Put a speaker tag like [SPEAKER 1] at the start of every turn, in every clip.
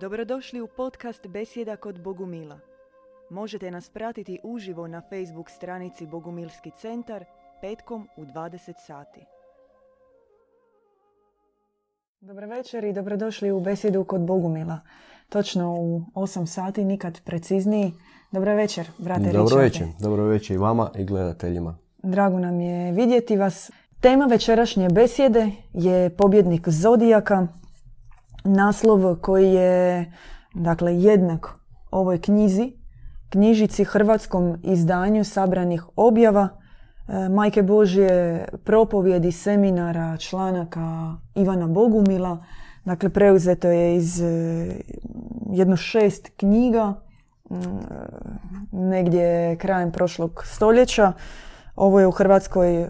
[SPEAKER 1] Dobrodošli u podcast Besjeda kod Bogumila. Možete nas pratiti uživo na Facebook stranici Bogumilski centar petkom u 20 sati. Dobro večer i dobrodošli u Besjedu kod Bogumila. Točno u 8 sati, nikad precizniji. Dobro večer, brate
[SPEAKER 2] Dobro večer, dobro večer i vama i gledateljima.
[SPEAKER 1] Drago nam je vidjeti vas. Tema večerašnje besjede je pobjednik Zodijaka, naslov koji je dakle, jednak ovoj knjizi, knjižici hrvatskom izdanju sabranih objava, e, Majke Božje, propovjedi, seminara, članaka Ivana Bogumila. Dakle, preuzeto je iz e, jedno šest knjiga, mm, negdje krajem prošlog stoljeća. Ovo je u Hrvatskoj e,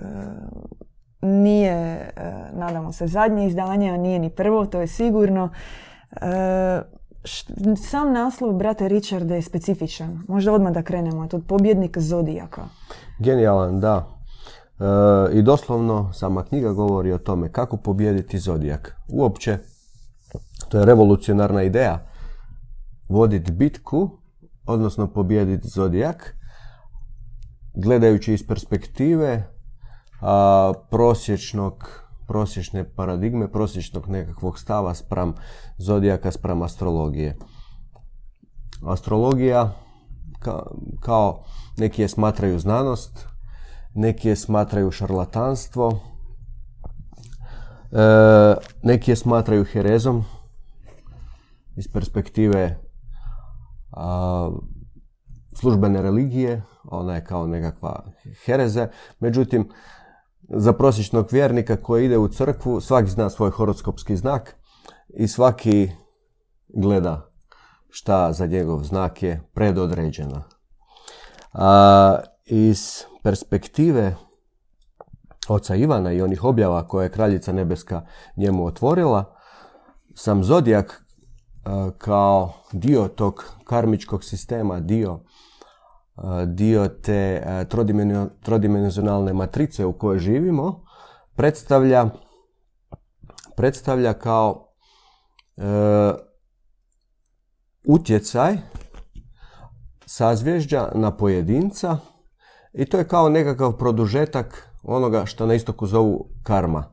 [SPEAKER 1] nije, e, nadamo se, zadnje izdanje, a nije ni prvo, to je sigurno. E, Sam naslov, brate Richarda, je specifičan. Možda odmah da krenemo. To je pobjednik Zodijaka.
[SPEAKER 2] Genijalan, da. E, I doslovno sama knjiga govori o tome kako pobijediti zodijak. Uopće, to je revolucionarna ideja. Voditi bitku, odnosno pobijediti zodijak, gledajući iz perspektive prosječnog, prosječne paradigme, prosječnog nekakvog stava spram zodijaka, spram astrologije. Astrologija ka- kao neki je smatraju znanost, neki je smatraju šarlatanstvo, e, neki je smatraju herezom iz perspektive a, službene religije, ona je kao nekakva hereze, međutim za prosječnog vjernika koji ide u crkvu svaki zna svoj horoskopski znak i svaki gleda šta za njegov znak je predodređeno. A, iz perspektive oca Ivana i onih objava koje je kraljica nebeska njemu otvorila, sam zodijak kao dio tog karmičkog sistema, dio dio te trodimenzio- trodimenzionalne matrice u kojoj živimo, predstavlja predstavlja kao e, utjecaj sazvježđa na pojedinca i to je kao nekakav produžetak onoga što na istoku zovu karma.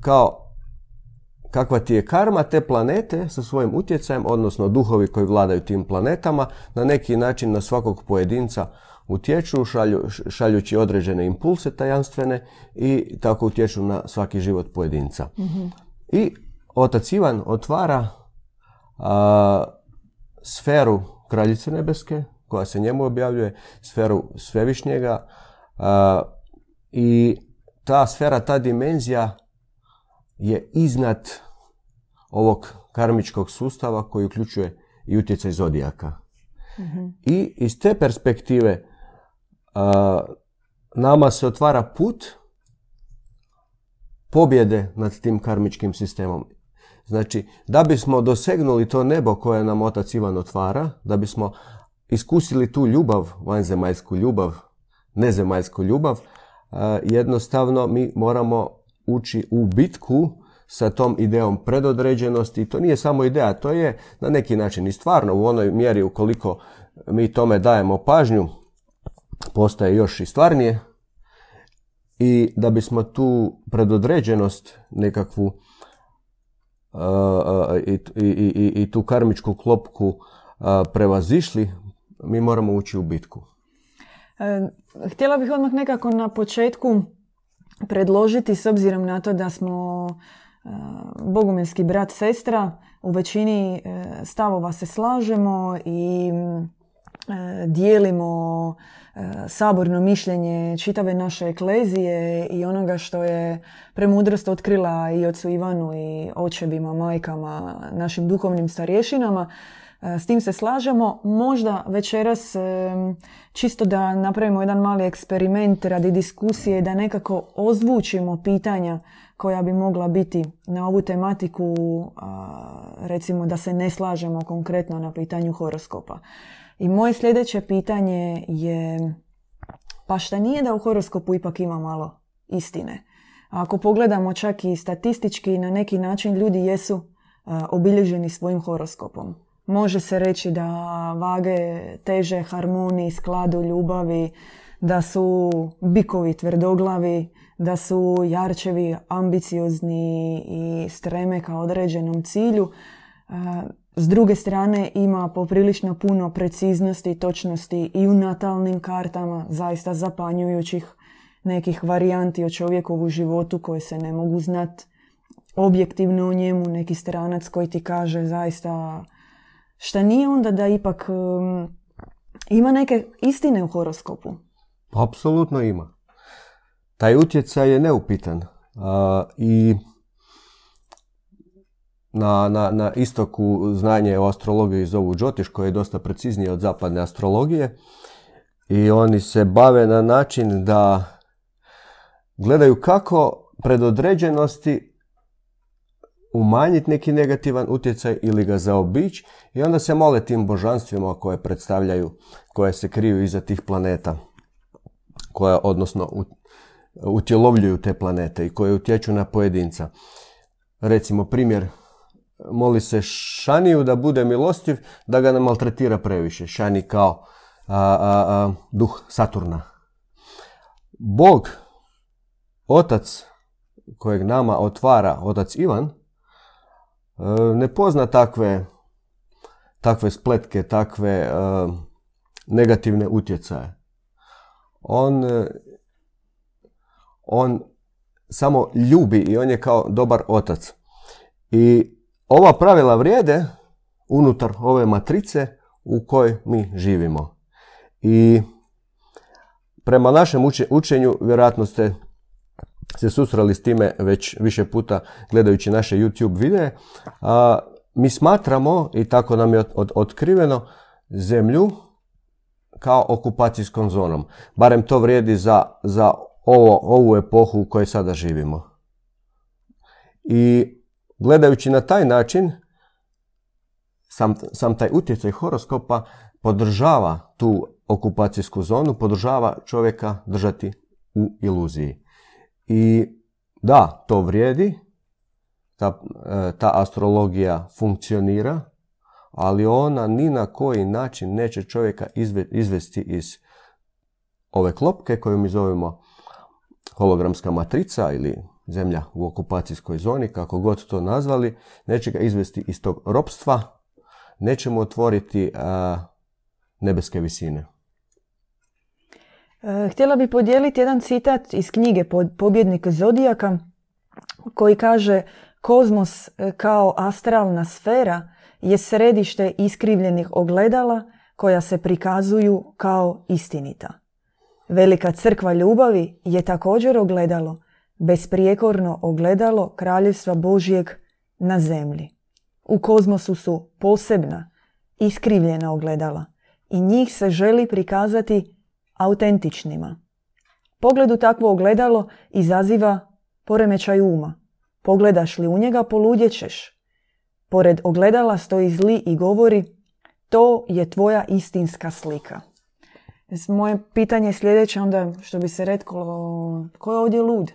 [SPEAKER 2] Kao kakva ti je karma, te planete sa svojim utjecajem, odnosno duhovi koji vladaju tim planetama, na neki način na svakog pojedinca utječu, šalju, šaljući određene impulse tajanstvene i tako utječu na svaki život pojedinca. I otac Ivan otvara a, sferu kraljice nebeske, koja se njemu objavljuje, sferu svevišnjega a, i ta sfera, ta dimenzija je iznad ovog karmičkog sustava koji uključuje i utjecaj zodijaka. I iz te perspektive a, nama se otvara put pobjede nad tim karmičkim sistemom. Znači, da bismo dosegnuli to nebo koje nam otac Ivan otvara, da bismo iskusili tu ljubav, vanzemaljsku ljubav, nezemaljsku ljubav, jednostavno mi moramo ući u bitku sa tom idejom predodređenosti. To nije samo ideja, to je na neki način i stvarno u onoj mjeri ukoliko mi tome dajemo pažnju, postaje još i stvarnije. I da bismo tu predodređenost nekakvu uh, uh, i, i, i, i tu karmičku klopku uh, prevazišli, mi moramo ući u bitku.
[SPEAKER 1] E, Htjela bih odmah nekako na početku predložiti, s obzirom na to da smo e, bogumilski brat, sestra, u većini e, stavova se slažemo i e, dijelimo saborno mišljenje čitave naše eklezije i onoga što je premudrost otkrila i ocu Ivanu i očevima, majkama, našim duhovnim starješinama. E, S tim se slažemo. Možda večeras e, čisto da napravimo jedan mali eksperiment radi diskusije da nekako ozvučimo pitanja koja bi mogla biti na ovu tematiku, a, recimo da se ne slažemo konkretno na pitanju horoskopa. I moje sljedeće pitanje je, pa šta nije da u horoskopu ipak ima malo istine? Ako pogledamo čak i statistički, na neki način ljudi jesu obilježeni svojim horoskopom. Može se reći da vage teže harmoniji, skladu, ljubavi, da su bikovi tvrdoglavi, da su jarčevi ambiciozni i streme ka određenom cilju. S druge strane ima poprilično puno preciznosti i točnosti i u natalnim kartama, zaista zapanjujućih nekih varijanti o čovjekovu životu koje se ne mogu znat objektivno o njemu, neki stranac koji ti kaže zaista šta nije onda da ipak um, ima neke istine u horoskopu.
[SPEAKER 2] Apsolutno ima. Taj utjecaj je neupitan. I na, na, na istoku znanje o astrologiji zovu Džotiš, koje je dosta preciznije od zapadne astrologije. I oni se bave na način da gledaju kako predodređenosti umanjiti neki negativan utjecaj ili ga zaobići i onda se mole tim božanstvima koje predstavljaju, koje se kriju iza tih planeta, koja odnosno utjelovljuju te planete i koje utječu na pojedinca. Recimo primjer, moli se Šaniju da bude milostiv, da ga ne maltretira previše. Šani kao a, duh Saturna. Bog, otac kojeg nama otvara otac Ivan, ne pozna takve, takve spletke, takve e, negativne utjecaje. On, e, on samo ljubi i on je kao dobar otac. I ova pravila vrijede unutar ove matrice u kojoj mi živimo. I prema našem učenju, vjerojatno ste se susreli s time već više puta gledajući naše YouTube videe, a, mi smatramo, i tako nam je otkriveno, zemlju kao okupacijskom zonom. Barem to vrijedi za, za ovo, ovu epohu u kojoj sada živimo. I gledajući na taj način, sam, sam taj utjecaj horoskopa podržava tu okupacijsku zonu, podržava čovjeka držati u iluziji. I da, to vrijedi, ta, e, ta astrologija funkcionira, ali ona ni na koji način neće čovjeka izvesti iz ove klopke koju mi zovemo hologramska matrica ili zemlja u okupacijskoj zoni, kako god to nazvali, neće ga izvesti iz tog ropstva, nećemo otvoriti nebeske visine.
[SPEAKER 1] E, htjela bih podijeliti jedan citat iz knjige Pobjednik Zodijaka koji kaže Kozmos e, kao astralna sfera je središte iskrivljenih ogledala koja se prikazuju kao istinita. Velika crkva ljubavi je također ogledalo, besprijekorno ogledalo kraljevstva Božijeg na zemlji. U kozmosu su posebna, iskrivljena ogledala i njih se želi prikazati autentičnima. Pogled u takvo ogledalo izaziva poremećaj uma. Pogledaš li u njega poludjećeš. Pored ogledala stoji zli i govori to je tvoja istinska slika. Moje pitanje je sljedeće onda što bi se reklo ko je ovdje lud?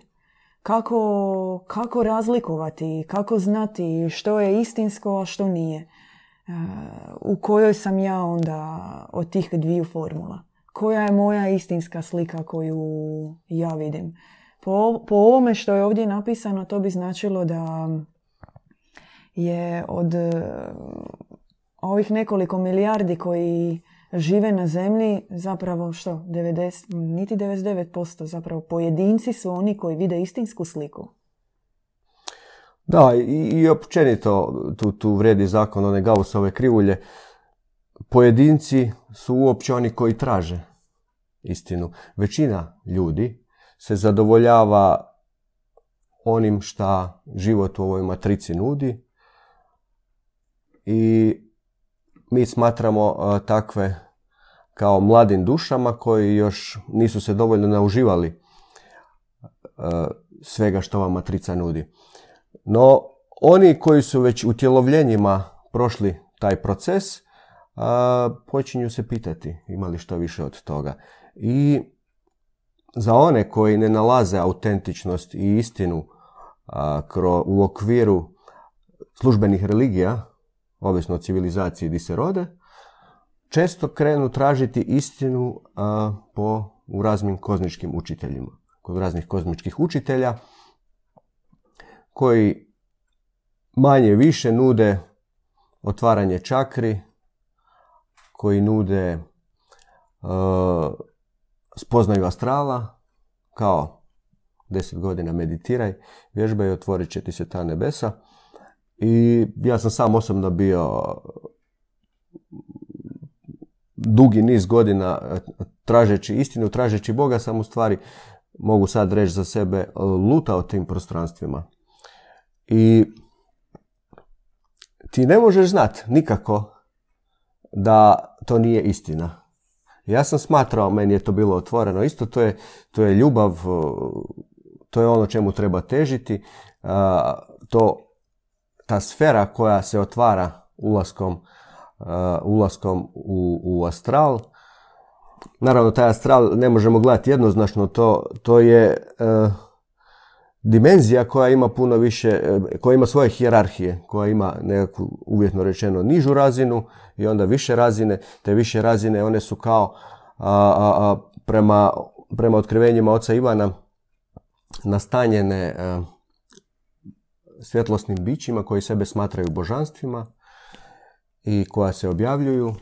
[SPEAKER 1] Kako, kako razlikovati, kako znati što je istinsko, a što nije? E, u kojoj sam ja onda od tih dviju formula? Koja je moja istinska slika koju ja vidim. Po, po ovome što je ovdje napisano, to bi značilo da je od e, ovih nekoliko milijardi koji žive na zemlji, zapravo što, 90, niti 99%, zapravo pojedinci su oni koji vide istinsku sliku.
[SPEAKER 2] Da, i, i općenito tu, tu vredi zakon one Gaussove krivulje pojedinci su uopće oni koji traže istinu. Većina ljudi se zadovoljava onim šta život u ovoj matrici nudi i mi smatramo takve kao mladim dušama koji još nisu se dovoljno nauživali svega što ova matrica nudi. No, oni koji su već u tjelovljenjima prošli taj proces, a, počinju se pitati ima li što više od toga. I za one koji ne nalaze autentičnost i istinu a, kro, u okviru službenih religija, ovisno o civilizaciji di se rode, često krenu tražiti istinu po, u raznim kozmičkim učiteljima. Kod raznih kozmičkih učitelja koji manje više nude otvaranje čakri, koji nude uh, spoznaju astrala, kao deset godina meditiraj, vježbaj otvorit će ti se ta nebesa. I ja sam sam osobno bio dugi niz godina tražeći istinu, tražeći Boga, sam u stvari, mogu sad reći za sebe, lutao tim prostranstvima. I ti ne možeš znati nikako da to nije istina. Ja sam smatrao, meni je to bilo otvoreno isto, to je, to je ljubav, to je ono čemu treba težiti, to, ta sfera koja se otvara ulaskom, ulaskom u, u astral, naravno taj astral ne možemo gledati jednoznačno, to, to je dimenzija koja ima puno više, e, koja ima svoje hijerarhije, koja ima nekakvu uvjetno rečeno nižu razinu i onda više razine. Te više razine one su kao a, prema, prema otkrivenjima oca Ivana nastanjene a, e, svjetlosnim bićima koji sebe smatraju božanstvima i koja se objavljuju,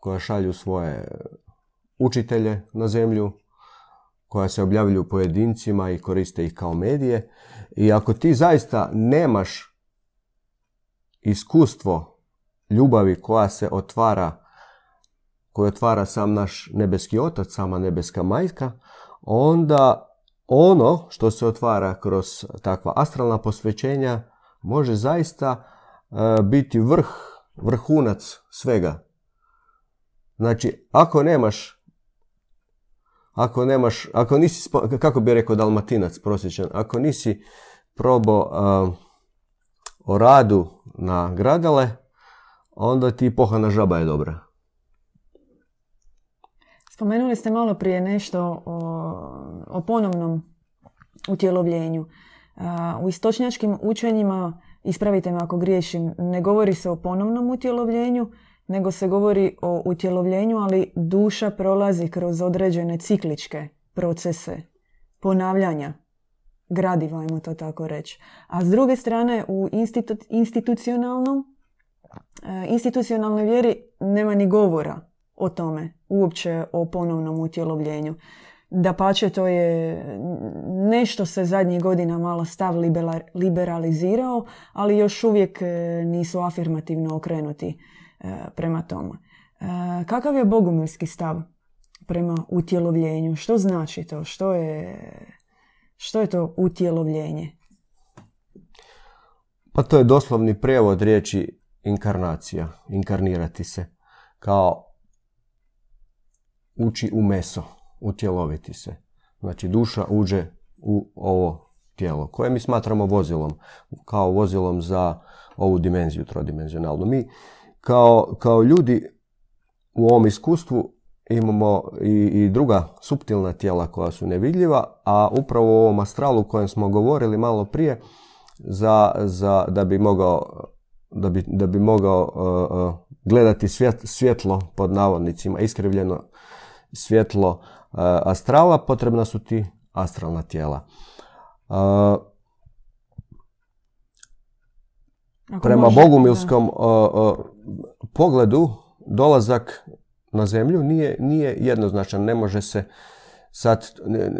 [SPEAKER 2] koja šalju svoje učitelje na zemlju, koja se objavljuju pojedincima i koriste ih kao medije. I ako ti zaista nemaš iskustvo ljubavi koja se otvara, koju otvara sam naš nebeski otac, sama nebeska majka, onda ono što se otvara kroz takva astralna posvećenja može zaista e, biti vrh, vrhunac svega. Znači, ako nemaš ako nemaš, ako nisi, kako bi rekao dalmatinac prosječan, ako nisi probao o radu na gradale, onda ti pohana žaba je dobra.
[SPEAKER 1] Spomenuli ste malo prije nešto o, o ponovnom utjelovljenju. U istočnjačkim učenjima, ispravite me ako griješim, ne govori se o ponovnom utjelovljenju, nego se govori o utjelovljenju, ali duša prolazi kroz određene cikličke procese ponavljanja gradiva, ajmo to tako reći. A s druge strane, u institu, institucionalnom, e, institucionalnoj vjeri nema ni govora o tome, uopće o ponovnom utjelovljenju. Da pače, to je nešto se zadnjih godina malo stav liberalizirao, ali još uvijek e, nisu afirmativno okrenuti prema tome. E, kakav je bogumilski stav prema utjelovljenju? Što znači to? Što je, što je to utjelovljenje?
[SPEAKER 2] Pa to je doslovni prijevod riječi inkarnacija, inkarnirati se, kao ući u meso, utjeloviti se. Znači duša uđe u ovo tijelo, koje mi smatramo vozilom, kao vozilom za ovu dimenziju trodimenzionalnu. Mi kao, kao ljudi u ovom iskustvu imamo i, i druga suptilna tijela koja su nevidljiva, a upravo u ovom astralu o kojem smo govorili malo prije, za, za, da bi mogao, da bi, da bi mogao uh, uh, gledati svjet, svjetlo pod navodnicima, iskrivljeno svjetlo uh, astrala, potrebna su ti astralna tijela. Prema bogumilskom pogledu dolazak na zemlju nije, nije jednoznačan, ne može se sad,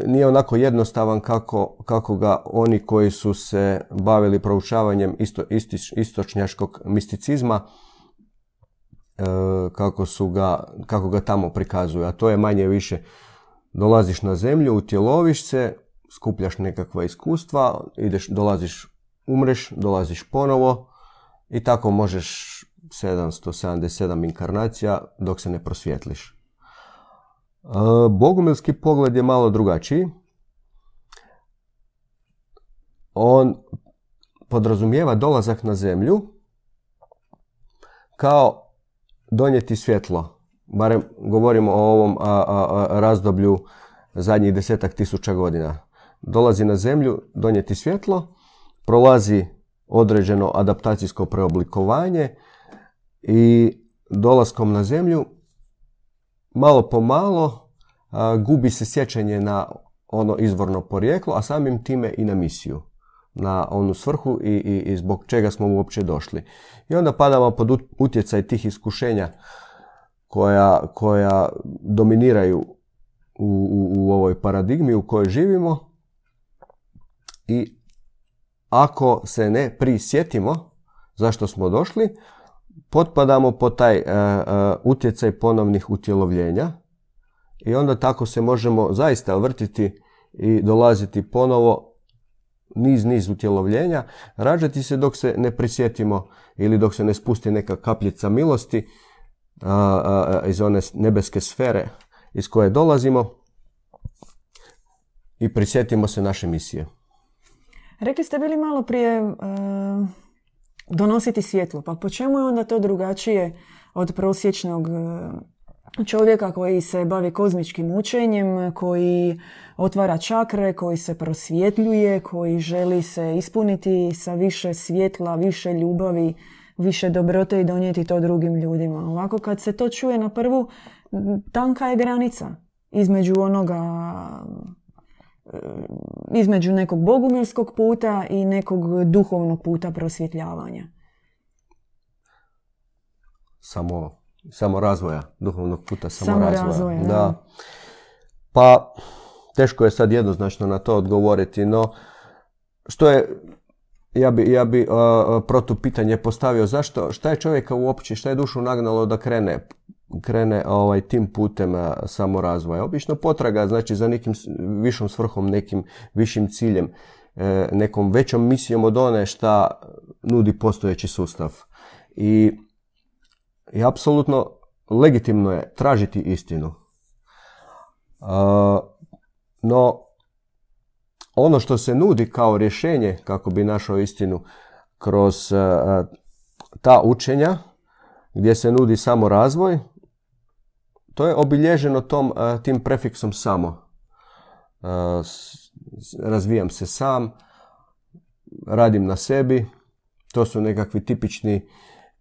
[SPEAKER 2] nije onako jednostavan kako, kako ga oni koji su se bavili proučavanjem isto, istič, istočnjaškog misticizma, e, kako, su ga, kako ga tamo prikazuju, a to je manje više dolaziš na zemlju, utjeloviš se, skupljaš nekakva iskustva, ideš, dolaziš, umreš, dolaziš ponovo i tako možeš 777 inkarnacija dok se ne prosvjetliš. E, bogumilski pogled je malo drugačiji. On podrazumijeva dolazak na zemlju kao donijeti svjetlo. Barem govorimo o ovom razdoblju zadnjih desetak tisuća godina. Dolazi na zemlju donijeti svjetlo, prolazi određeno adaptacijsko preoblikovanje i dolaskom na zemlju malo po malo gubi se sjećanje na ono izvorno porijeklo, a samim time i na misiju, na onu svrhu i, i, i zbog čega smo uopće došli. I onda padamo pod utjecaj tih iskušenja koja, koja dominiraju u, u, u ovoj paradigmi u kojoj živimo i ako se ne prisjetimo zašto smo došli, potpadamo pod taj uh, utjecaj ponovnih utjelovljenja i onda tako se možemo zaista vrtiti i dolaziti ponovo niz, niz utjelovljenja, rađati se dok se ne prisjetimo ili dok se ne spusti neka kapljica milosti iz one nebeske sfere iz koje dolazimo i prisjetimo se naše misije.
[SPEAKER 1] Rekli ste bili malo prije uh, donositi svjetlo, pa po čemu je onda to drugačije od prosječnog čovjeka koji se bavi kozmičkim učenjem, koji otvara čakre, koji se prosvjetljuje, koji želi se ispuniti sa više svjetla, više ljubavi, više dobrote i donijeti to drugim ljudima. Ovako kad se to čuje na prvu, tanka je granica između onoga između nekog bogumilskog puta i nekog duhovnog puta prosvjetljavanja.
[SPEAKER 2] Samo, samo razvoja, duhovnog puta samo,
[SPEAKER 1] samo
[SPEAKER 2] razvoja.
[SPEAKER 1] razvoja
[SPEAKER 2] da. da. Pa, teško je sad jednoznačno na to odgovoriti, no što je ja bi, ja bi uh, protupitanje postavio zašto, šta je čovjeka uopće, šta je dušu nagnalo da krene krene ovaj tim putem samorazvoja. Obično potraga znači za nekim višom svrhom, nekim višim ciljem, uh, nekom većom misijom od one šta nudi postojeći sustav. I, i apsolutno legitimno je tražiti istinu. Uh, no, ono što se nudi kao rješenje kako bi našao istinu kroz uh, ta učenja gdje se nudi samo razvoj, to je obilježeno tom, uh, tim prefiksom samo. Uh, razvijam se sam, radim na sebi, to su nekakvi tipični,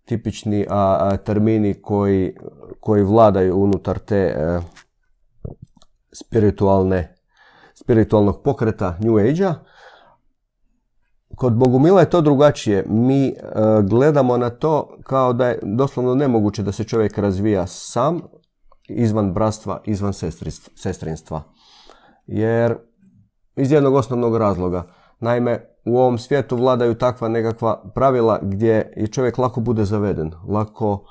[SPEAKER 2] tipični a, termini koji, koji vladaju unutar te spiritualne spiritualnog pokreta New Age-a. Kod Bogumila je to drugačije. Mi e, gledamo na to kao da je doslovno nemoguće da se čovjek razvija sam, izvan bratstva, izvan sestrinstva. Jer iz jednog osnovnog razloga. Naime, u ovom svijetu vladaju takva nekakva pravila gdje je čovjek lako bude zaveden, lako,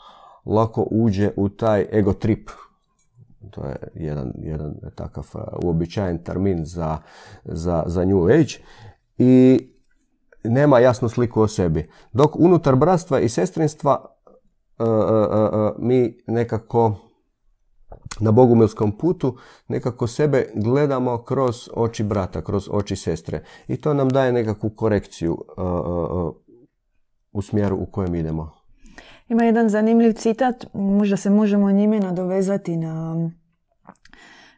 [SPEAKER 2] lako uđe u taj ego trip, to je jedan, jedan takav uobičajen termin za, za, za New Age. I nema jasnu sliku o sebi. Dok unutar bratstva i sestrinstva uh, uh, uh, mi nekako na bogumilskom putu nekako sebe gledamo kroz oči brata, kroz oči sestre. I to nam daje nekakvu korekciju u smjeru u kojem idemo.
[SPEAKER 1] Ima jedan zanimljiv citat, možda se možemo njime nadovezati na,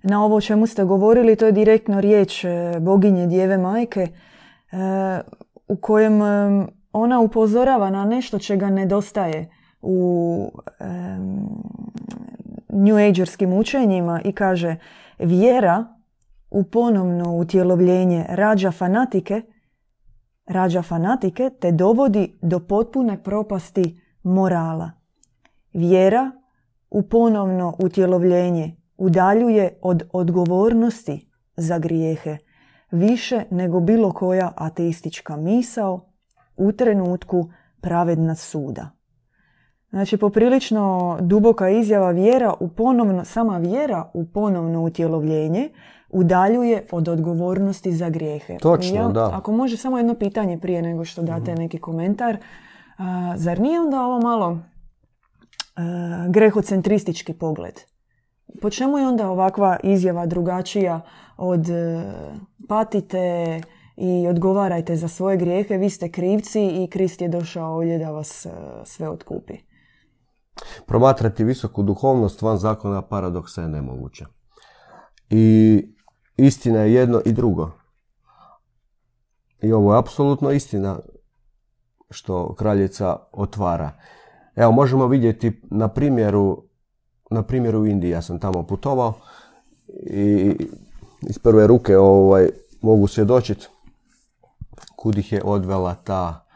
[SPEAKER 1] na ovo o čemu ste govorili, to je direktno riječ e, boginje Djeve Majke, e, u kojem e, ona upozorava na nešto čega nedostaje u New Agerskim učenjima i kaže vjera u ponovno utjelovljenje rađa fanatike, rađa fanatike te dovodi do potpune propasti morala. Vjera u ponovno utjelovljenje udaljuje od odgovornosti za grijehe više nego bilo koja ateistička misao u trenutku pravedna suda. Znači, poprilično duboka izjava vjera u ponovno, sama vjera u ponovno utjelovljenje udaljuje od odgovornosti za grijehe.
[SPEAKER 2] Točno, da.
[SPEAKER 1] Ako može samo jedno pitanje prije nego što date mhm. neki komentar. zar nije onda ovo malo grehocentristički pogled? Po čemu je onda ovakva izjava drugačija od patite i odgovarajte za svoje grijehe, vi ste krivci i Krist je došao ovdje da vas sve otkupi?
[SPEAKER 2] Promatrati visoku duhovnost van zakona paradoksa je nemoguće. I istina je jedno i drugo. I ovo je apsolutno istina. što kraljica otvara. Evo, možemo vidjeti na primjeru, na primjeru Indije, ja sam tamo putovao i iz prve ruke ovaj, mogu svjedočiti kud ih je odvela ta,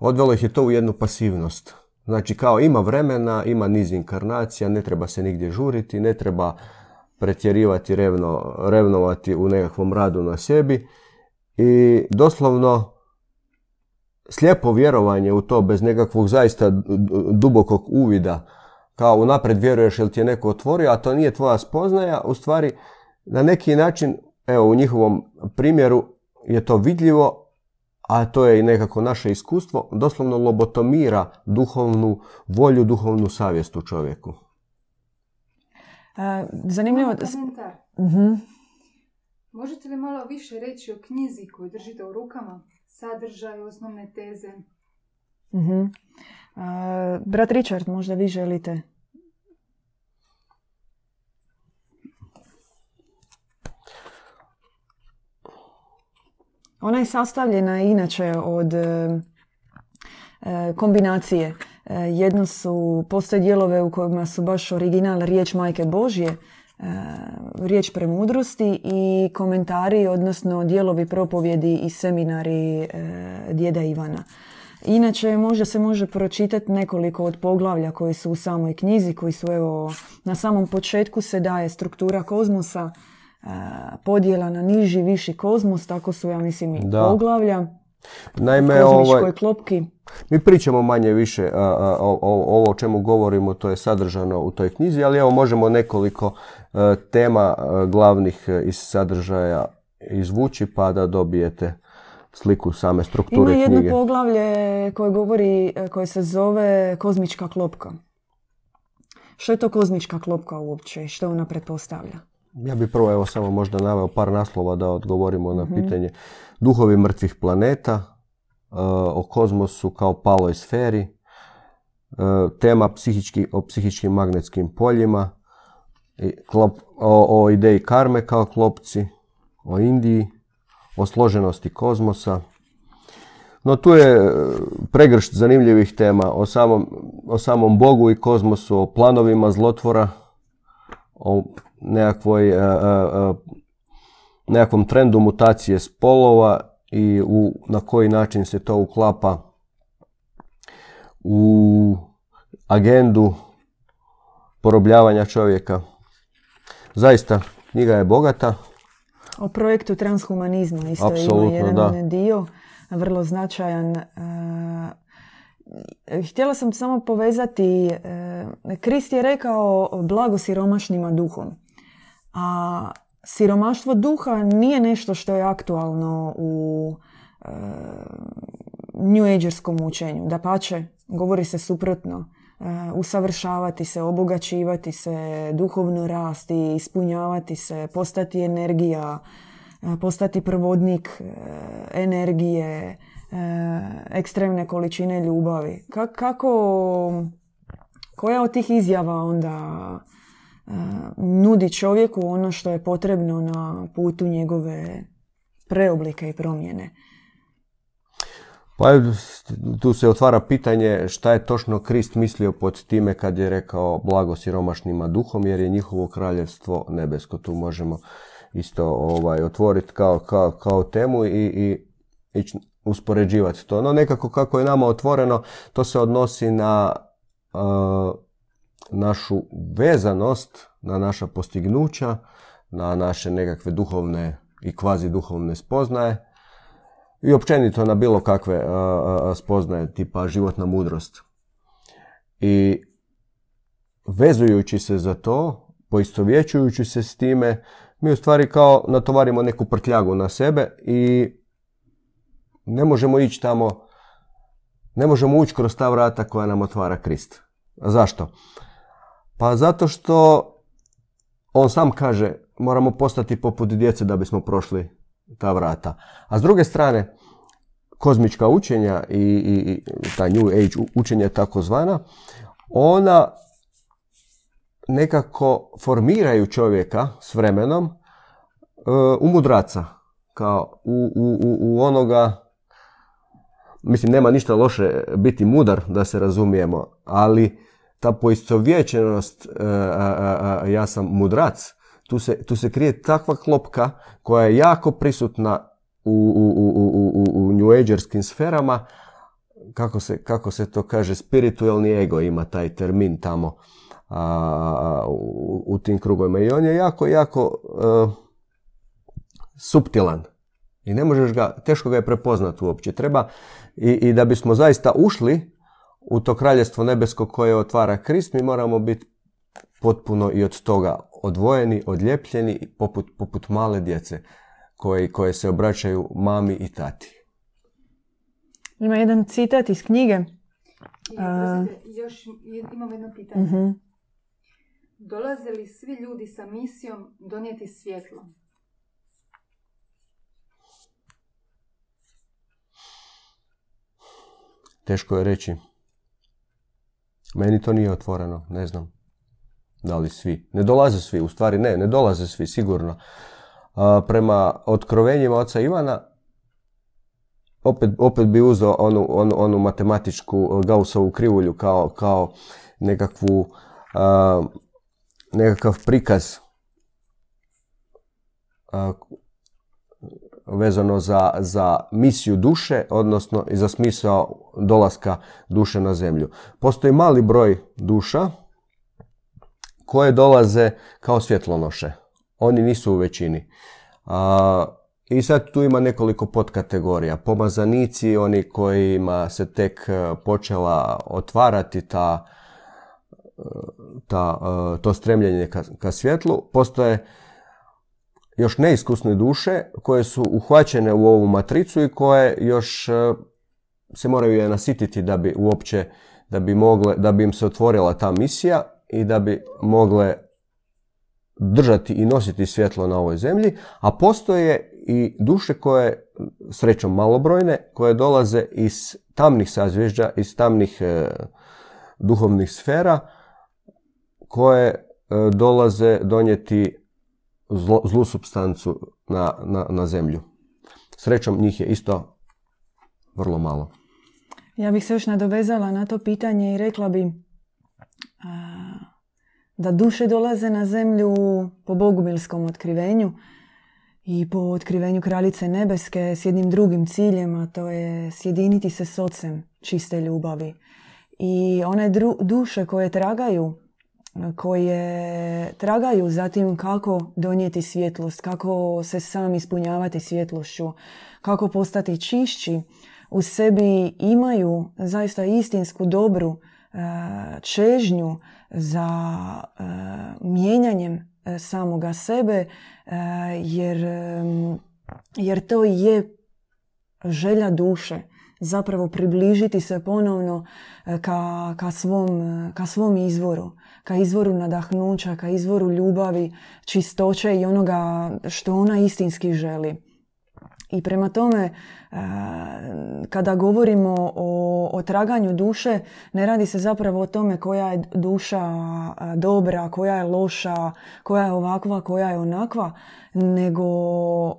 [SPEAKER 2] odvelo ih je to u jednu pasivnost. Znači kao ima vremena, ima niz inkarnacija, ne treba se nigdje žuriti, ne treba pretjerivati, revno, revnovati u nekakvom radu na sebi. I doslovno slijepo vjerovanje u to bez nekakvog zaista dubokog uvida. Kao unaprijed vjeruješ jel ti je neko otvorio, a to nije tvoja spoznaja, u stvari na neki način, evo u njihovom primjeru je to vidljivo, a to je i nekako naše iskustvo, doslovno lobotomira duhovnu volju, duhovnu savjest u čovjeku.
[SPEAKER 1] zanimljivo...
[SPEAKER 3] Komentar. uh Možete li malo više reći o knjizi koju držite u rukama? Sadržaj, osnovne teze?
[SPEAKER 1] uh brat Richard, možda vi želite Ona je sastavljena inače od e, e, kombinacije. E, jedno su, postoje dijelove u kojima su baš original riječ Majke Božje, riječ premudrosti i komentari, odnosno dijelovi propovjedi i seminari djeda Ivana. Inače, možda se može pročitati nekoliko od poglavlja koji su u samoj knjizi, koji su evo, na samom početku se daje struktura kozmosa, podjela na niži, viši kozmos, tako su, ja mislim, i da. poglavlja. Naime, ovaj, klopki.
[SPEAKER 2] Mi pričamo manje više o, ovo o čemu govorimo, to je sadržano u toj knjizi, ali evo možemo nekoliko e, tema e, glavnih e, iz sadržaja izvući pa da dobijete sliku same strukture
[SPEAKER 1] knjige.
[SPEAKER 2] Ima
[SPEAKER 1] jedno poglavlje koje govori, koje se zove kozmička klopka. Što je to kozmička klopka uopće? Što ona pretpostavlja?
[SPEAKER 2] Ja bih prvo evo samo možda naveo par naslova da odgovorimo na mhm. pitanje duhovi mrtvih planeta, uh, o kozmosu kao paloj sferi, uh, tema psihički, o psihičkim magnetskim poljima, klop, o, o ideji karme kao klopci, o Indiji, o složenosti kozmosa. No tu je uh, pregršt zanimljivih tema o samom, o samom Bogu i kozmosu, o planovima zlotvora, o nekakvoj, e, e, e, nekakvom trendu mutacije spolova i u, na koji način se to uklapa u agendu porobljavanja čovjeka. Zaista, knjiga je bogata.
[SPEAKER 1] O projektu transhumanizma isto Apsolutno, ima jedan dio, vrlo značajan. Htjela sam samo povezati, Krist je rekao blago siromašnima duhom. A siromaštvo duha nije nešto što je aktualno u e, New Agerskom učenju. Da pače, govori se suprotno. E, usavršavati se, obogaćivati se, duhovno rasti, ispunjavati se, postati energija, e, postati provodnik e, energije, ekstremne količine ljubavi. kako, koja od tih izjava onda nudi čovjeku ono što je potrebno na putu njegove preoblike i promjene.
[SPEAKER 2] Pa tu se otvara pitanje šta je točno Krist mislio pod time kad je rekao blago siromašnima duhom jer je njihovo kraljevstvo nebesko. Tu možemo isto ovaj, otvoriti kao, kao, kao temu i, i ići uspoređivati to. No nekako kako je nama otvoreno to se odnosi na našu vezanost na naša postignuća, na naše nekakve duhovne i kvazi duhovne spoznaje i općenito na bilo kakve spoznaje tipa životna mudrost. I vezujući se za to, poistovjećujući se s time, mi u stvari kao natovarimo neku prtljagu na sebe i ne možemo ići tamo, ne možemo ući kroz ta vrata koja nam otvara Krist. Zašto? Pa zato što on sam kaže moramo postati poput djece da bismo prošli ta vrata. A s druge strane, kozmička učenja i, i, ta New Age učenja takozvana, ona nekako formiraju čovjeka s vremenom uh, u mudraca, kao u, u, u onoga mislim, nema ništa loše biti mudar, da se razumijemo, ali ta poistovjećenost, e, ja sam mudrac, tu se, tu se krije takva klopka koja je jako prisutna u, u, u, u, u New sferama, kako se, kako se to kaže, spiritualni ego ima taj termin tamo a, u, tim krugovima. I on je jako, jako uh, suptilan. I ne možeš ga, teško ga je prepoznati uopće. Treba i, i da bismo zaista ušli u to kraljestvo nebesko koje otvara Krist, mi moramo biti potpuno i od toga odvojeni, odljepljeni, poput, poput male djece koje, koje se obraćaju mami i tati.
[SPEAKER 1] Ima jedan citat iz knjige.
[SPEAKER 3] još imam jedno pitanje. uh Dolaze li svi ljudi sa misijom donijeti svjetlo?
[SPEAKER 2] Teško je reći. Meni to nije otvoreno, ne znam. Da li svi? Ne dolaze svi, u stvari ne, ne dolaze svi, sigurno. prema otkrovenjima oca Ivana, opet, opet bi uzeo onu, onu, onu matematičku Gaussovu krivulju kao, kao nekakvu, nekakav prikaz vezano za, za misiju duše, odnosno i za smisao dolaska duše na zemlju. Postoji mali broj duša koje dolaze kao svjetlonoše. Oni nisu u većini. A, I sad tu ima nekoliko podkategorija. Pomazanici, oni kojima se tek e, počela otvarati ta, e, ta, e, to stremljenje ka, ka svjetlu. Postoje još neiskusne duše koje su uhvaćene u ovu matricu i koje još se moraju je nasititi da bi uopće da bi, mogle, da bi im se otvorila ta misija i da bi mogle držati i nositi svjetlo na ovoj zemlji, a postoje i duše koje, srećom malobrojne, koje dolaze iz tamnih sazvježđa, iz tamnih e, duhovnih sfera, koje e, dolaze donijeti zlu substancu na, na, na zemlju. Srećom njih je isto vrlo malo.
[SPEAKER 1] Ja bih se još nadovezala na to pitanje i rekla bi da duše dolaze na zemlju po bogumilskom otkrivenju i po otkrivenju kraljice nebeske s jednim drugim ciljem, a to je sjediniti se s ocem čiste ljubavi. I one duše koje tragaju, koje tragaju zatim kako donijeti svjetlost, kako se sam ispunjavati svjetlošću, kako postati čišći, u sebi imaju zaista istinsku dobru e, čežnju za e, mijenjanjem e, samoga sebe jer, jer to je želja duše zapravo približiti se ponovno ka, ka, svom, ka svom izvoru, ka izvoru nadahnuća, ka izvoru ljubavi, čistoće i onoga što ona istinski želi. I prema tome, e, kada govorimo o, o traganju duše, ne radi se zapravo o tome koja je duša e, dobra, koja je loša, koja je ovakva, koja je onakva, nego e,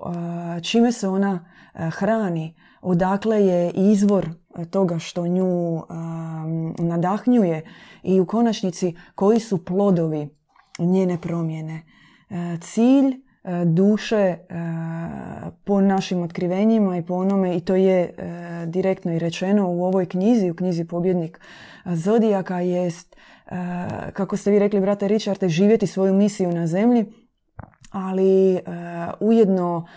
[SPEAKER 1] čime se ona hrani, odakle je izvor toga što nju nadahnjuje i u konačnici koji su plodovi njene promjene. Cilj E, duše e, po našim otkrivenjima i po onome i to je e, direktno i rečeno u ovoj knjizi, u knjizi Pobjednik Zodijaka jest, kako ste vi rekli brate Richarde, živjeti svoju misiju na zemlji, ali ujedno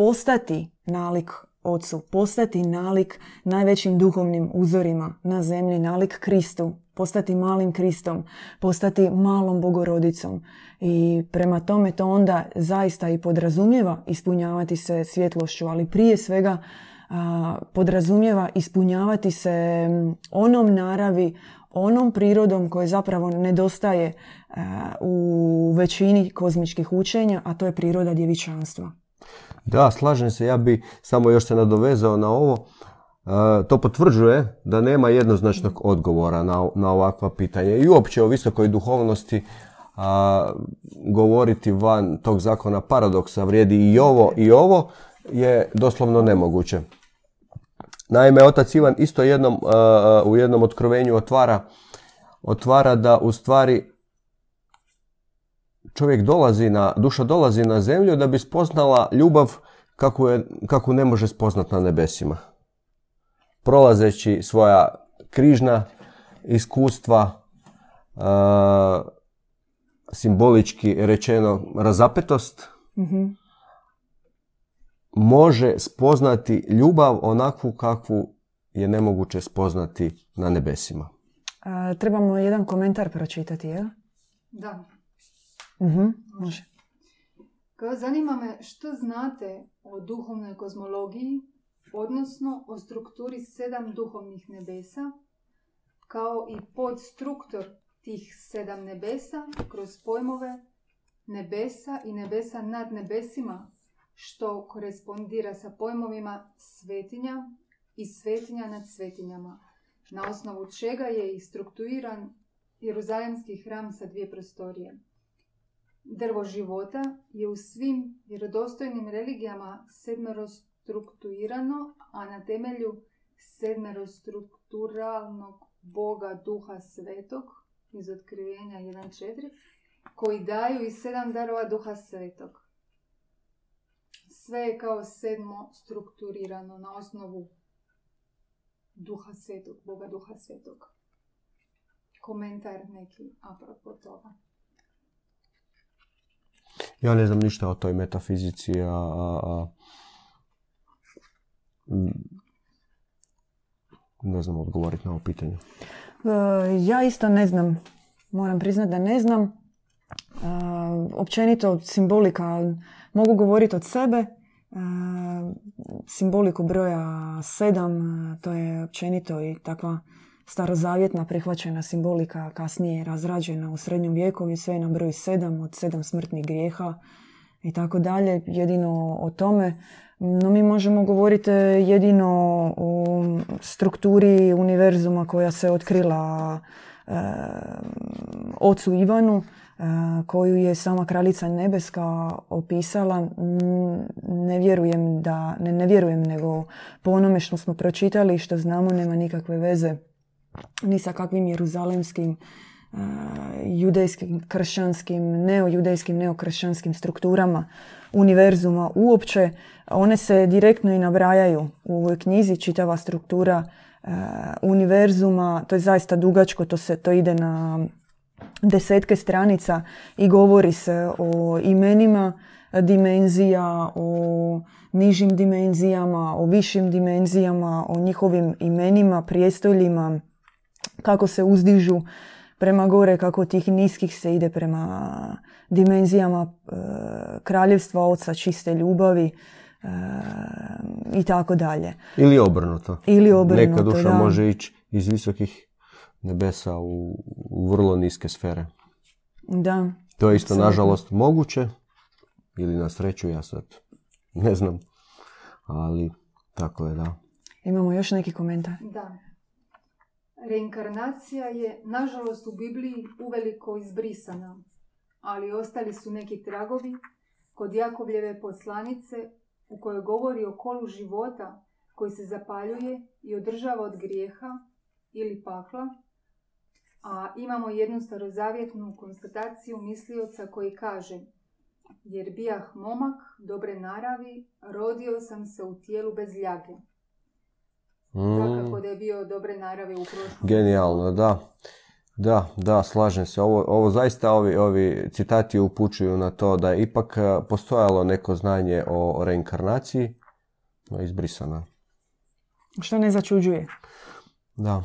[SPEAKER 1] postati nalik ocu, postati nalik najvećim duhovnim uzorima na zemlji, nalik Kristu, postati malim Kristom, postati malom bogorodicom. I prema tome to onda zaista i podrazumijeva ispunjavati se svjetlošću, ali prije svega podrazumijeva ispunjavati se onom naravi, onom prirodom koje zapravo nedostaje u većini kozmičkih učenja, a to je priroda djevičanstva.
[SPEAKER 2] Da, slažem se. Ja bi samo još se nadovezao na ovo. To potvrđuje da nema jednoznačnog odgovora na, na ovakva pitanja. I uopće o visokoj duhovnosti govoriti van tog zakona paradoksa vrijedi i ovo i ovo je doslovno nemoguće. Naime, otac Ivan isto jednom, u jednom otkrovenju otvara, otvara da u stvari čovjek dolazi na, duša dolazi na zemlju da bi spoznala ljubav kako, je, kako ne može spoznat na nebesima. Prolazeći svoja križna iskustva, simbolički rečeno razapetost, mhm. može spoznati ljubav onakvu kakvu je nemoguće spoznati na nebesima.
[SPEAKER 1] trebamo jedan komentar pročitati, jel?
[SPEAKER 3] Da.
[SPEAKER 1] Može.
[SPEAKER 3] Kao zanima me što znate o duhovnoj kozmologiji, odnosno o strukturi sedam duhovnih nebesa, kao i podstruktor tih sedam nebesa kroz pojmove nebesa i nebesa nad nebesima, što korespondira sa pojmovima svetinja i svetinja nad svetinjama, na osnovu čega je i strukturiran Jeruzalemski hram sa dvije prostorije. Drvo života je u svim vjerodostojnim religijama sedmerostrukturirano, a na temelju sedmerostrukturalnog Boga Duha Svetog iz otkrivenja 1.4 koji daju i sedam darova Duha Svetog. Sve je kao sedmo strukturirano na osnovu Duha Svetog, Boga Duha Svetog. Komentar neki apropo toga.
[SPEAKER 2] Ja ne znam ništa o toj metafizici, a, a, ne znam odgovoriti na ovo pitanje.
[SPEAKER 1] E, ja isto ne znam. Moram priznati da ne znam. E, općenito simbolika mogu govoriti od sebe. E, simboliku broja sedam, to je općenito i takva starozavjetna prihvaćena simbolika kasnije razrađena u srednjem vijeku i sve na broj sedam od sedam smrtnih grijeha i tako dalje. Jedino o tome. No mi možemo govoriti jedino o strukturi univerzuma koja se otkrila e, ocu Ivanu e, koju je sama kraljica Nebeska opisala. Ne vjerujem da, ne, ne vjerujem nego po onome što smo pročitali i što znamo nema nikakve veze ni sa kakvim jeruzalemskim uh, judejskim, kršćanskim, neojudejskim, neokršćanskim strukturama univerzuma uopće. One se direktno i nabrajaju u ovoj knjizi, čitava struktura uh, univerzuma. To je zaista dugačko, to, se, to ide na desetke stranica i govori se o imenima dimenzija, o nižim dimenzijama, o višim dimenzijama, o njihovim imenima, prijestoljima, kako se uzdižu prema gore, kako tih niskih se ide prema dimenzijama e, kraljevstva oca čiste ljubavi e, i tako dalje.
[SPEAKER 2] Ili obrnuto.
[SPEAKER 1] Ili obrnuto,
[SPEAKER 2] Neka duša može ići iz visokih nebesa u, u vrlo niske sfere.
[SPEAKER 1] Da.
[SPEAKER 2] To je isto, nažalost, moguće. Ili na sreću, ja sad ne znam. Ali tako je, da.
[SPEAKER 1] Imamo još neki komentar?
[SPEAKER 3] Da. Reinkarnacija je, nažalost, u Bibliji uveliko izbrisana, ali ostali su neki tragovi kod Jakovljeve poslanice u kojoj govori o kolu života koji se zapaljuje i održava od grijeha ili pakla, a imamo jednu starozavjetnu konstataciju mislioca koji kaže jer bijah momak dobre naravi, rodio sam se u tijelu bez ljage. Mm. da je bio dobre naravi u
[SPEAKER 2] Genijalno, da. Da, da, slažem se. Ovo, ovo zaista ovi, ovi citati upućuju na to da je ipak e, postojalo neko znanje o reinkarnaciji, no izbrisana.
[SPEAKER 1] Što ne začuđuje.
[SPEAKER 2] Da.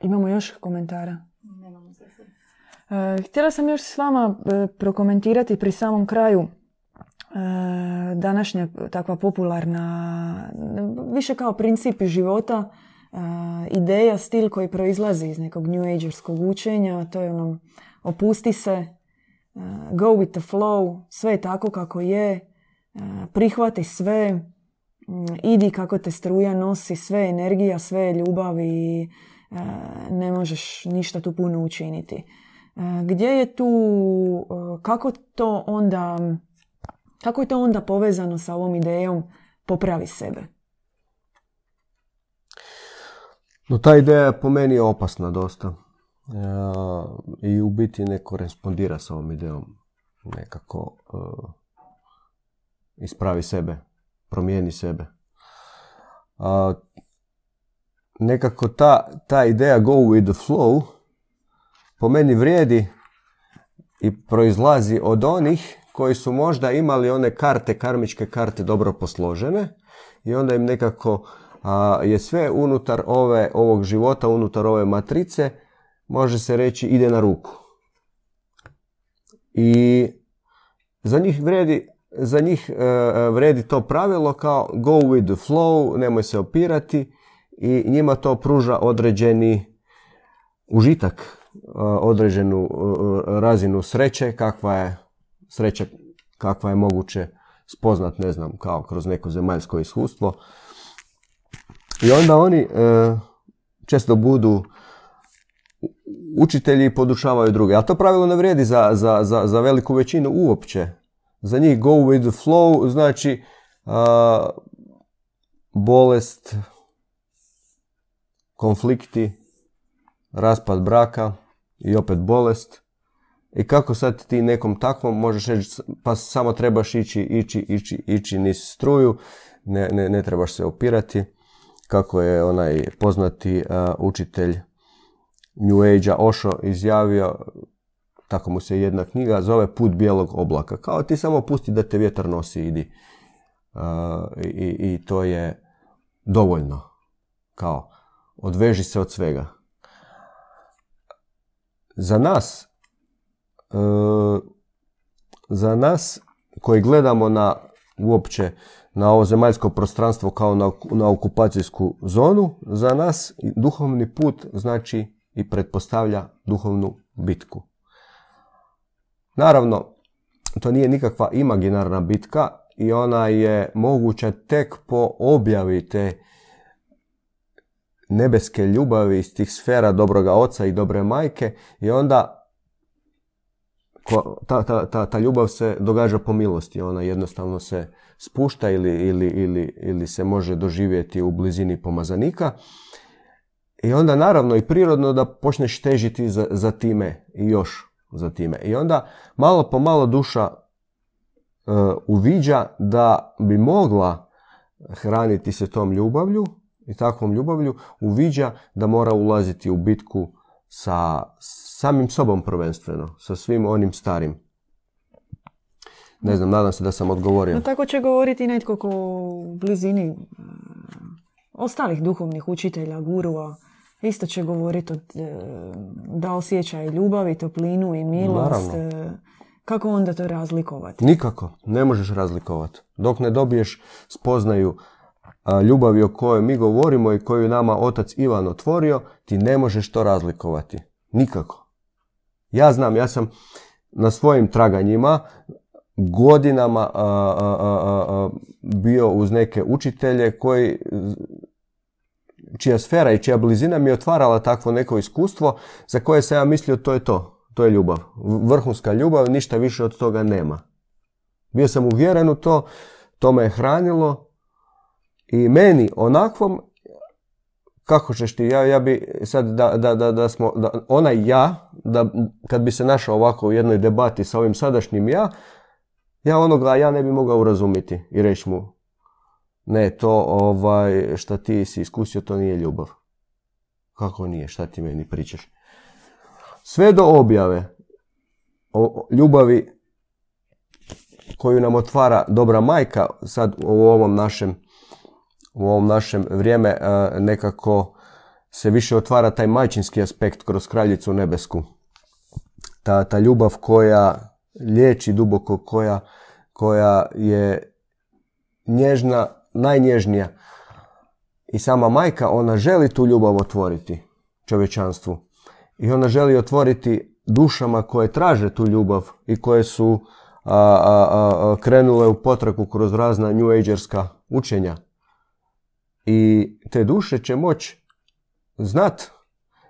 [SPEAKER 1] Imamo još komentara?
[SPEAKER 3] Nemamo se.
[SPEAKER 1] Htjela sam još s vama e, prokomentirati pri samom kraju E, današnja takva popularna, više kao princip života, e, ideja, stil koji proizlazi iz nekog New Agerskog učenja, to je ono opusti se, e, go with the flow, sve je tako kako je, prihvati sve, idi kako te struja nosi, sve je energija, sve je ljubav i ne možeš ništa tu puno učiniti. Gdje je tu, kako to onda kako je to onda povezano sa ovom idejom popravi sebe.
[SPEAKER 2] No ta ideja po meni je opasna dosta. E, I u biti ne korespondira s ovom idejom. Nekako e, ispravi sebe, promijeni sebe. A, nekako ta, ta ideja go with the flow po meni vrijedi i proizlazi od onih koji su možda imali one karte, karmičke karte dobro posložene i onda im nekako a, je sve unutar ove, ovog života, unutar ove matrice, može se reći ide na ruku. I za njih vredi za njih e, e, vredi to pravilo kao go with the flow, nemoj se opirati i njima to pruža određeni užitak, e, određenu razinu sreće, kakva je sreća, kakva je moguće spoznat, ne znam, kao kroz neko zemaljsko iskustvo. I onda oni često budu učitelji i podučavaju druge. A to pravilo ne vrijedi za, za, za, za veliku većinu uopće za njih go with the flow znači bolest, konflikti, raspad braka i opet bolest. I kako sad ti nekom takvom možeš reći pa samo trebaš ići, ići, ići, ići niz struju, ne, ne, ne trebaš se opirati. Kako je onaj poznati učitelj New Age-a Osho izjavio, tako mu se jedna knjiga zove Put bijelog oblaka. Kao ti samo pusti da te vjetar nosi, idi. Uh, i, I to je dovoljno. Kao, odveži se od svega. Za nas, uh, za nas koji gledamo na uopće na ovo zemaljsko prostranstvo kao na, na okupacijsku zonu, za nas duhovni put znači i pretpostavlja duhovnu bitku. Naravno, to nije nikakva imaginarna bitka i ona je moguća tek po objavi te nebeske ljubavi iz tih sfera dobroga oca i dobre majke i onda ta, ta, ta, ta ljubav se događa po milosti, ona jednostavno se spušta ili, ili, ili, ili se može doživjeti u blizini pomazanika. I onda naravno i prirodno da počneš težiti za, za time i još za time. I onda malo po malo duša uh, uviđa da bi mogla hraniti se tom ljubavlju i takvom ljubavlju, uviđa da mora ulaziti u bitku sa samim sobom prvenstveno, sa svim onim starim. Ne znam, nadam se da sam odgovorio.
[SPEAKER 1] No, tako će govoriti netko ko u blizini ostalih duhovnih učitelja, gurua, isto će govoriti e, da osjeća i ljubav i toplinu i milost. Naravno. E, kako onda to razlikovati?
[SPEAKER 2] Nikako, ne možeš razlikovati. Dok ne dobiješ spoznaju ljubavi o kojoj mi govorimo i koju nama otac Ivan otvorio, ti ne možeš to razlikovati. Nikako. Ja znam, ja sam na svojim traganjima godinama bio uz neke učitelje koji čija sfera i čija blizina mi je otvarala takvo neko iskustvo za koje sam ja mislio to je to. To je ljubav. Vrhunska ljubav, ništa više od toga nema. Bio sam uvjeren u to, to me je hranilo i meni onakvom kako ćeš ti, ja, ja bi sad da, da, da, da smo, da, onaj ja, da kad bi se našao ovako u jednoj debati sa ovim sadašnjim ja, ja onoga ja ne bi mogao urazumiti i reći mu ne, to ovaj, šta ti si iskusio, to nije ljubav. Kako nije? Šta ti meni pričaš? Sve do objave o ljubavi koju nam otvara dobra majka, sad u ovom našem, u ovom našem vrijeme nekako se više otvara taj majčinski aspekt kroz kraljicu nebesku. Ta, ta ljubav koja liječi duboko, koja, koja je nježna, najnježnija. I sama majka, ona želi tu ljubav otvoriti čovječanstvu. I ona želi otvoriti dušama koje traže tu ljubav i koje su a, a, a, krenule u potraku kroz razna New Agerska učenja. I te duše će moći znat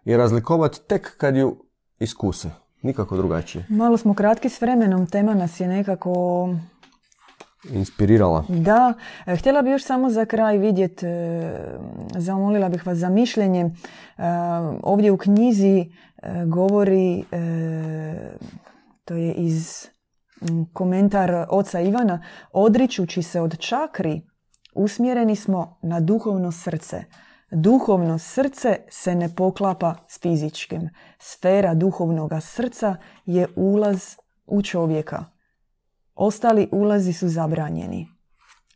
[SPEAKER 2] i razlikovat tek kad ju iskuse. Nikako drugačije.
[SPEAKER 1] Malo smo kratki s vremenom, tema nas je nekako
[SPEAKER 2] inspirirala.
[SPEAKER 1] Da, e, htjela bih još samo za kraj vidjeti, zamolila bih vas za mišljenje. E, ovdje u knjizi e, govori, to je iz komentar oca Ivana, odričući se od čakri, usmjereni smo na duhovno srce. Duhovno srce se ne poklapa s fizičkim. Sfera duhovnog srca je ulaz u čovjeka. Ostali ulazi su zabranjeni.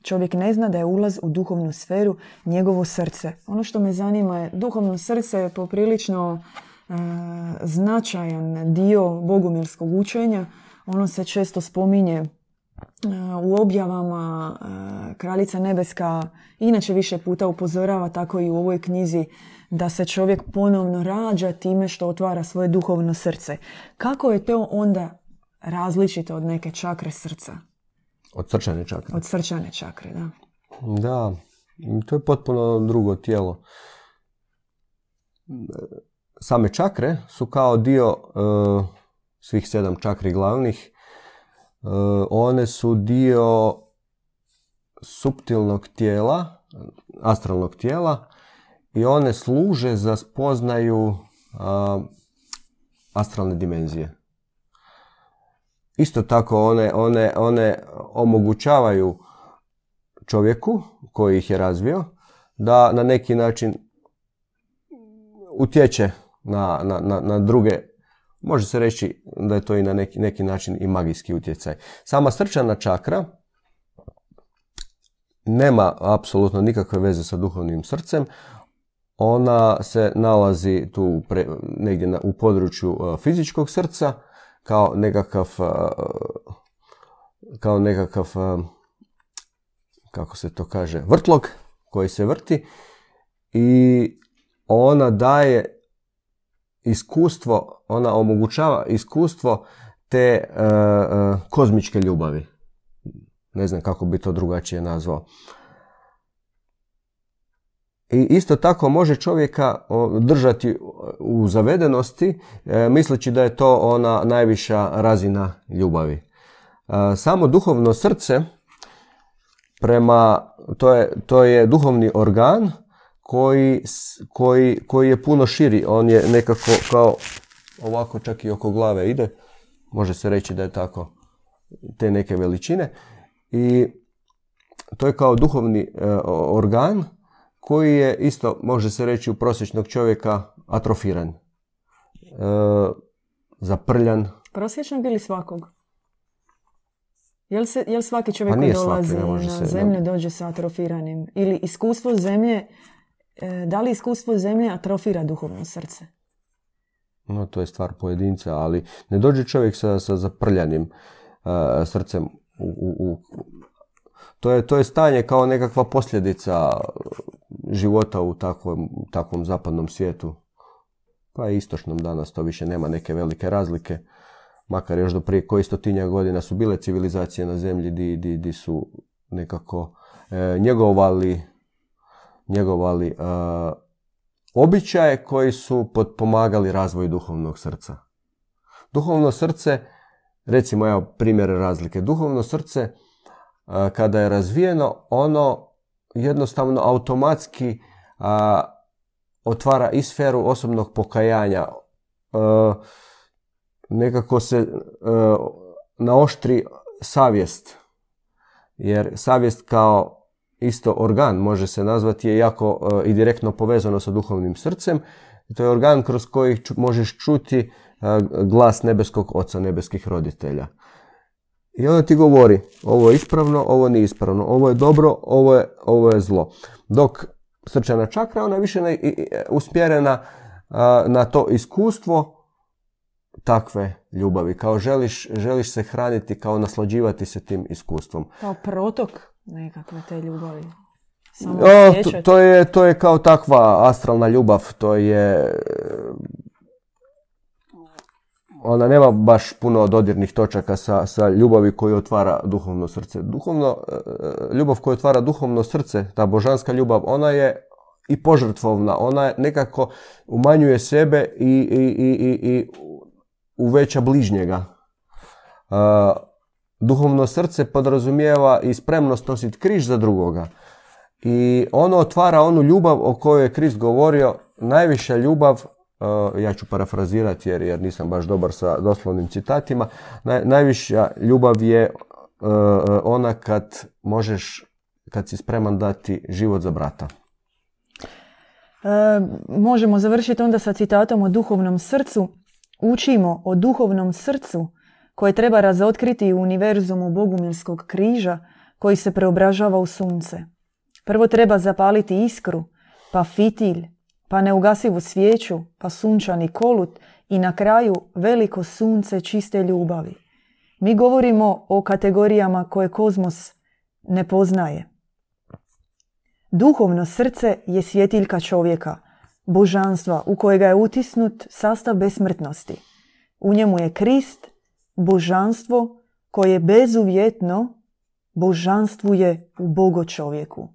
[SPEAKER 1] Čovjek ne zna da je ulaz u duhovnu sferu njegovo srce. Ono što me zanima je duhovno srce je poprilično e, značajan dio bogumilskog učenja. Ono se često spominje u objavama e, Kraljica Nebeska inače više puta upozorava tako i u ovoj knjizi da se čovjek ponovno rađa time što otvara svoje duhovno srce. Kako je to onda različite od neke čakre srca.
[SPEAKER 2] Od srčane čakre.
[SPEAKER 1] Od srčane čakre, da.
[SPEAKER 2] Da, to je potpuno drugo tijelo. Same čakre su kao dio uh, svih sedam čakri glavnih. Uh, one su dio suptilnog tijela, astralnog tijela i one služe za spoznaju astralne dimenzije. Isto tako one, one, one omogućavaju čovjeku koji ih je razvio da na neki način utječe na, na, na druge Može se reći da je to i na neki, neki način i magijski utjecaj. Sama srčana čakra nema apsolutno nikakve veze sa duhovnim srcem. Ona se nalazi tu pre, negdje na, u području e, fizičkog srca kao nekakav kao nekakav kako se to kaže vrtlog koji se vrti i ona daje iskustvo, ona omogućava iskustvo te uh, kozmičke ljubavi. Ne znam kako bi to drugačije nazvao. I isto tako može čovjeka držati u zavedenosti e, misleći da je to ona najviša razina ljubavi. Samo duhovno srce prema, to je, to je duhovni organ koji, koji, koji je puno širi. On je nekako kao ovako čak i oko glave ide. Može se reći da je tako te neke veličine. I to je kao duhovni e, organ koji je isto, može se reći, u prosječnog čovjeka atrofiran. E, zaprljan.
[SPEAKER 1] Prosječnog ili svakog? Jel, se, jel svaki čovjek pa koji dolazi na zemlju dođe sa atrofiranim? Ili iskustvo zemlje, da li iskustvo zemlje atrofira duhovno srce?
[SPEAKER 2] No, to je stvar pojedinca, ali ne dođe čovjek sa, sa zaprljanim uh, srcem u, u, to je, to je stanje kao nekakva posljedica života u takvom, takvom zapadnom svijetu. Pa i istočnom danas to više nema neke velike razlike. Makar još do prije koji stotinja godina su bile civilizacije na zemlji di, di, di su nekako e, njegovali, njegovali e, običaje koji su potpomagali razvoj duhovnog srca. Duhovno srce, recimo evo primjer razlike, duhovno srce kada je razvijeno, ono jednostavno automatski otvara i sferu osobnog pokajanja. nekako se naoštri savjest. Jer savjest kao isto organ može se nazvati je jako i direktno povezano sa duhovnim srcem. To je organ kroz koji možeš čuti glas nebeskog oca, nebeskih roditelja. I onda ti govori, ovo je ispravno, ovo nije ispravno, ovo je dobro, ovo je, ovo je zlo. Dok srčana čakra, ona je više usmjerena na to iskustvo takve ljubavi. Kao želiš, želiš se hraniti, kao naslađivati se tim iskustvom.
[SPEAKER 1] Kao protok nekakve te ljubavi.
[SPEAKER 2] Samo to, to, je, to je kao takva astralna ljubav, to je ona nema baš puno dodirnih točaka sa, sa ljubavi koju otvara duhovno srce. Duhovno, e, e, ljubav koju otvara duhovno srce, ta božanska ljubav, ona je i požrtvovna, ona nekako umanjuje sebe i, i, i, i uveća bližnjega. Duhovno srce podrazumijeva i spremnost nositi križ za drugoga. I ono otvara onu ljubav o kojoj je Krist govorio, najviša ljubav, e, ja ću parafrazirati jer, jer nisam baš dobar sa doslovnim citatima, najviša ljubav je e, ona kad možeš, kad si spreman dati život za brata.
[SPEAKER 1] E, možemo završiti onda sa citatom o duhovnom srcu. Učimo o duhovnom srcu koje treba razotkriti u univerzumu bogumilskog križa koji se preobražava u sunce. Prvo treba zapaliti iskru, pa fitilj, pa neugasivu svijeću, pa sunčani kolut i na kraju veliko sunce čiste ljubavi. Mi govorimo o kategorijama koje kozmos ne poznaje. Duhovno srce je svjetiljka čovjeka, božanstva u kojega je utisnut sastav besmrtnosti. U njemu je Krist, božanstvo koje bezuvjetno božanstvuje u Bogo čovjeku.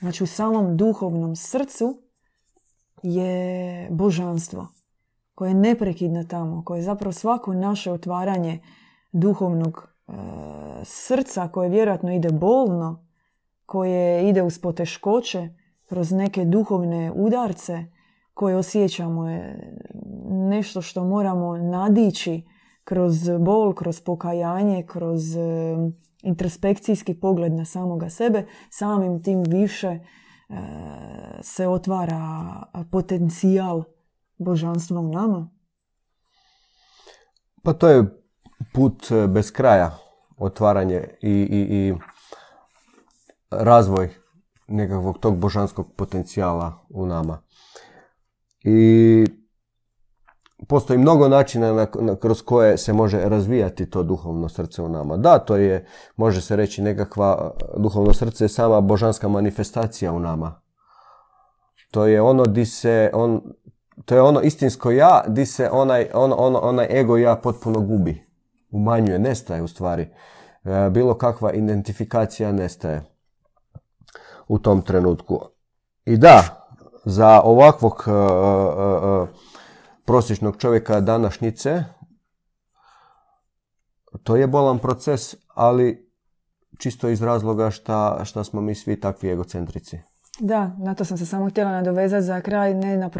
[SPEAKER 1] Znači u samom duhovnom srcu je božanstvo koje je neprekidno tamo, koje je zapravo svako naše otvaranje duhovnog e, srca koje vjerojatno ide bolno, koje ide uz poteškoće, kroz neke duhovne udarce koje osjećamo je nešto što moramo nadići kroz bol, kroz pokajanje, kroz e, introspekcijski pogled na samoga sebe, samim tim više e, se otvara potencijal božanstva u nama.
[SPEAKER 2] Pa to je put e, bez kraja, otvaranje i, i, i razvoj nekakvog tog božanskog potencijala u nama. I postoji mnogo načina na, kroz koje se može razvijati to duhovno srce u nama. Da, to je, može se reći, nekakva duhovno srce je sama božanska manifestacija u nama. To je ono di se, on, to je ono istinsko ja, di se onaj, on, on, onaj ego ja potpuno gubi. Umanjuje, nestaje u stvari. E, bilo kakva identifikacija nestaje u tom trenutku. I da, za ovakvog uh, uh, prosječnog čovjeka današnjice to je bolan proces, ali čisto iz razloga šta, šta smo mi svi takvi egocentrici.
[SPEAKER 1] Da, na to sam se samo htjela nadovezati za kraj, ne, na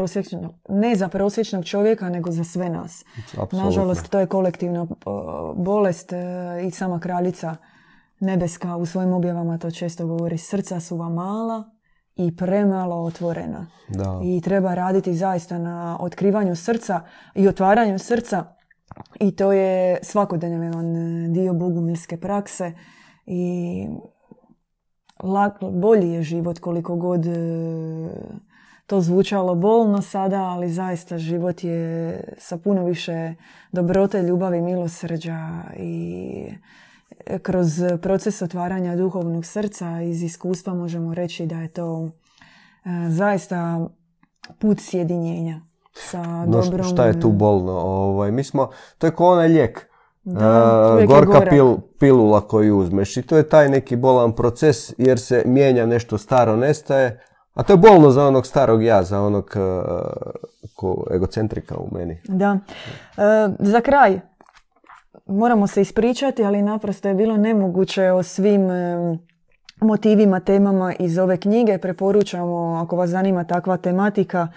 [SPEAKER 1] ne za prosječnog čovjeka, nego za sve nas.
[SPEAKER 2] Absolutno.
[SPEAKER 1] Nažalost, to je kolektivna bolest i sama kraljica Nebeska u svojim objavama to često govori. Srca su vam mala i premalo otvorena.
[SPEAKER 2] Da.
[SPEAKER 1] I treba raditi zaista na otkrivanju srca i otvaranju srca. I to je svakodnevan dio bogumilske prakse. I bolji je život koliko god e, to zvučalo bolno sada, ali zaista život je sa puno više dobrote, ljubavi, milosrđa i kroz proces otvaranja duhovnog srca iz iskustva možemo reći da je to e, zaista put sjedinjenja sa no, dobrom...
[SPEAKER 2] Šta je tu bolno? Ovaj, mi smo, to je kao onaj lijek. Da, uh, gorka pil, pilula koju uzmeš i to je taj neki bolan proces jer se mijenja nešto staro, nestaje, a to je bolno za onog starog ja, za onog uh, ko egocentrika u meni.
[SPEAKER 1] Da. za kraj, moramo se ispričati, ali naprosto je bilo nemoguće o svim motivima, temama iz ove knjige. Preporučamo, ako vas zanima takva tematika,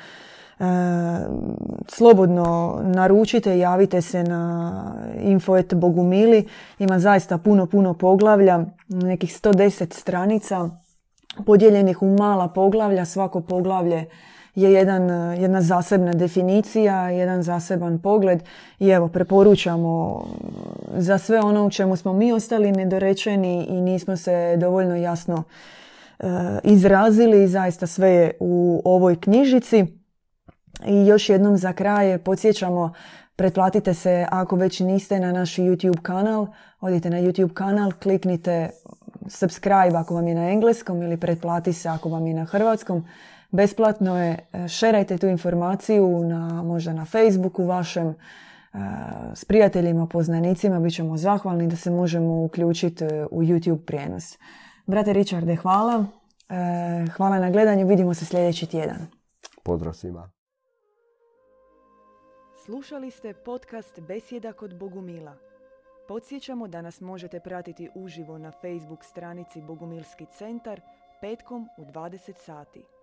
[SPEAKER 1] slobodno naručite, javite se na Infoet Bogumili. Ima zaista puno, puno poglavlja, nekih 110 stranica podijeljenih u mala poglavlja. Svako poglavlje je jedan, jedna zasebna definicija, jedan zaseban pogled i evo preporučamo za sve ono u čemu smo mi ostali nedorečeni i nismo se dovoljno jasno e, izrazili, zaista sve je u ovoj knjižici. I još jednom za kraj podsjećamo Pretplatite se ako već niste na naš YouTube kanal. Odite na YouTube kanal, kliknite subscribe ako vam je na engleskom ili pretplati se ako vam je na hrvatskom. Besplatno je, e, šerajte tu informaciju na, možda na Facebooku vašem, e, s prijateljima, poznanicima, bit ćemo zahvalni da se možemo uključiti e, u YouTube prijenos. Brate Richarde, hvala. Hvala na gledanju, vidimo se sljedeći tjedan.
[SPEAKER 2] Pozdrav svima.
[SPEAKER 1] Slušali ste podcast Besjeda kod Bogumila. Podsjećamo da nas možete pratiti uživo na Facebook stranici Bogumilski centar petkom u 20 sati.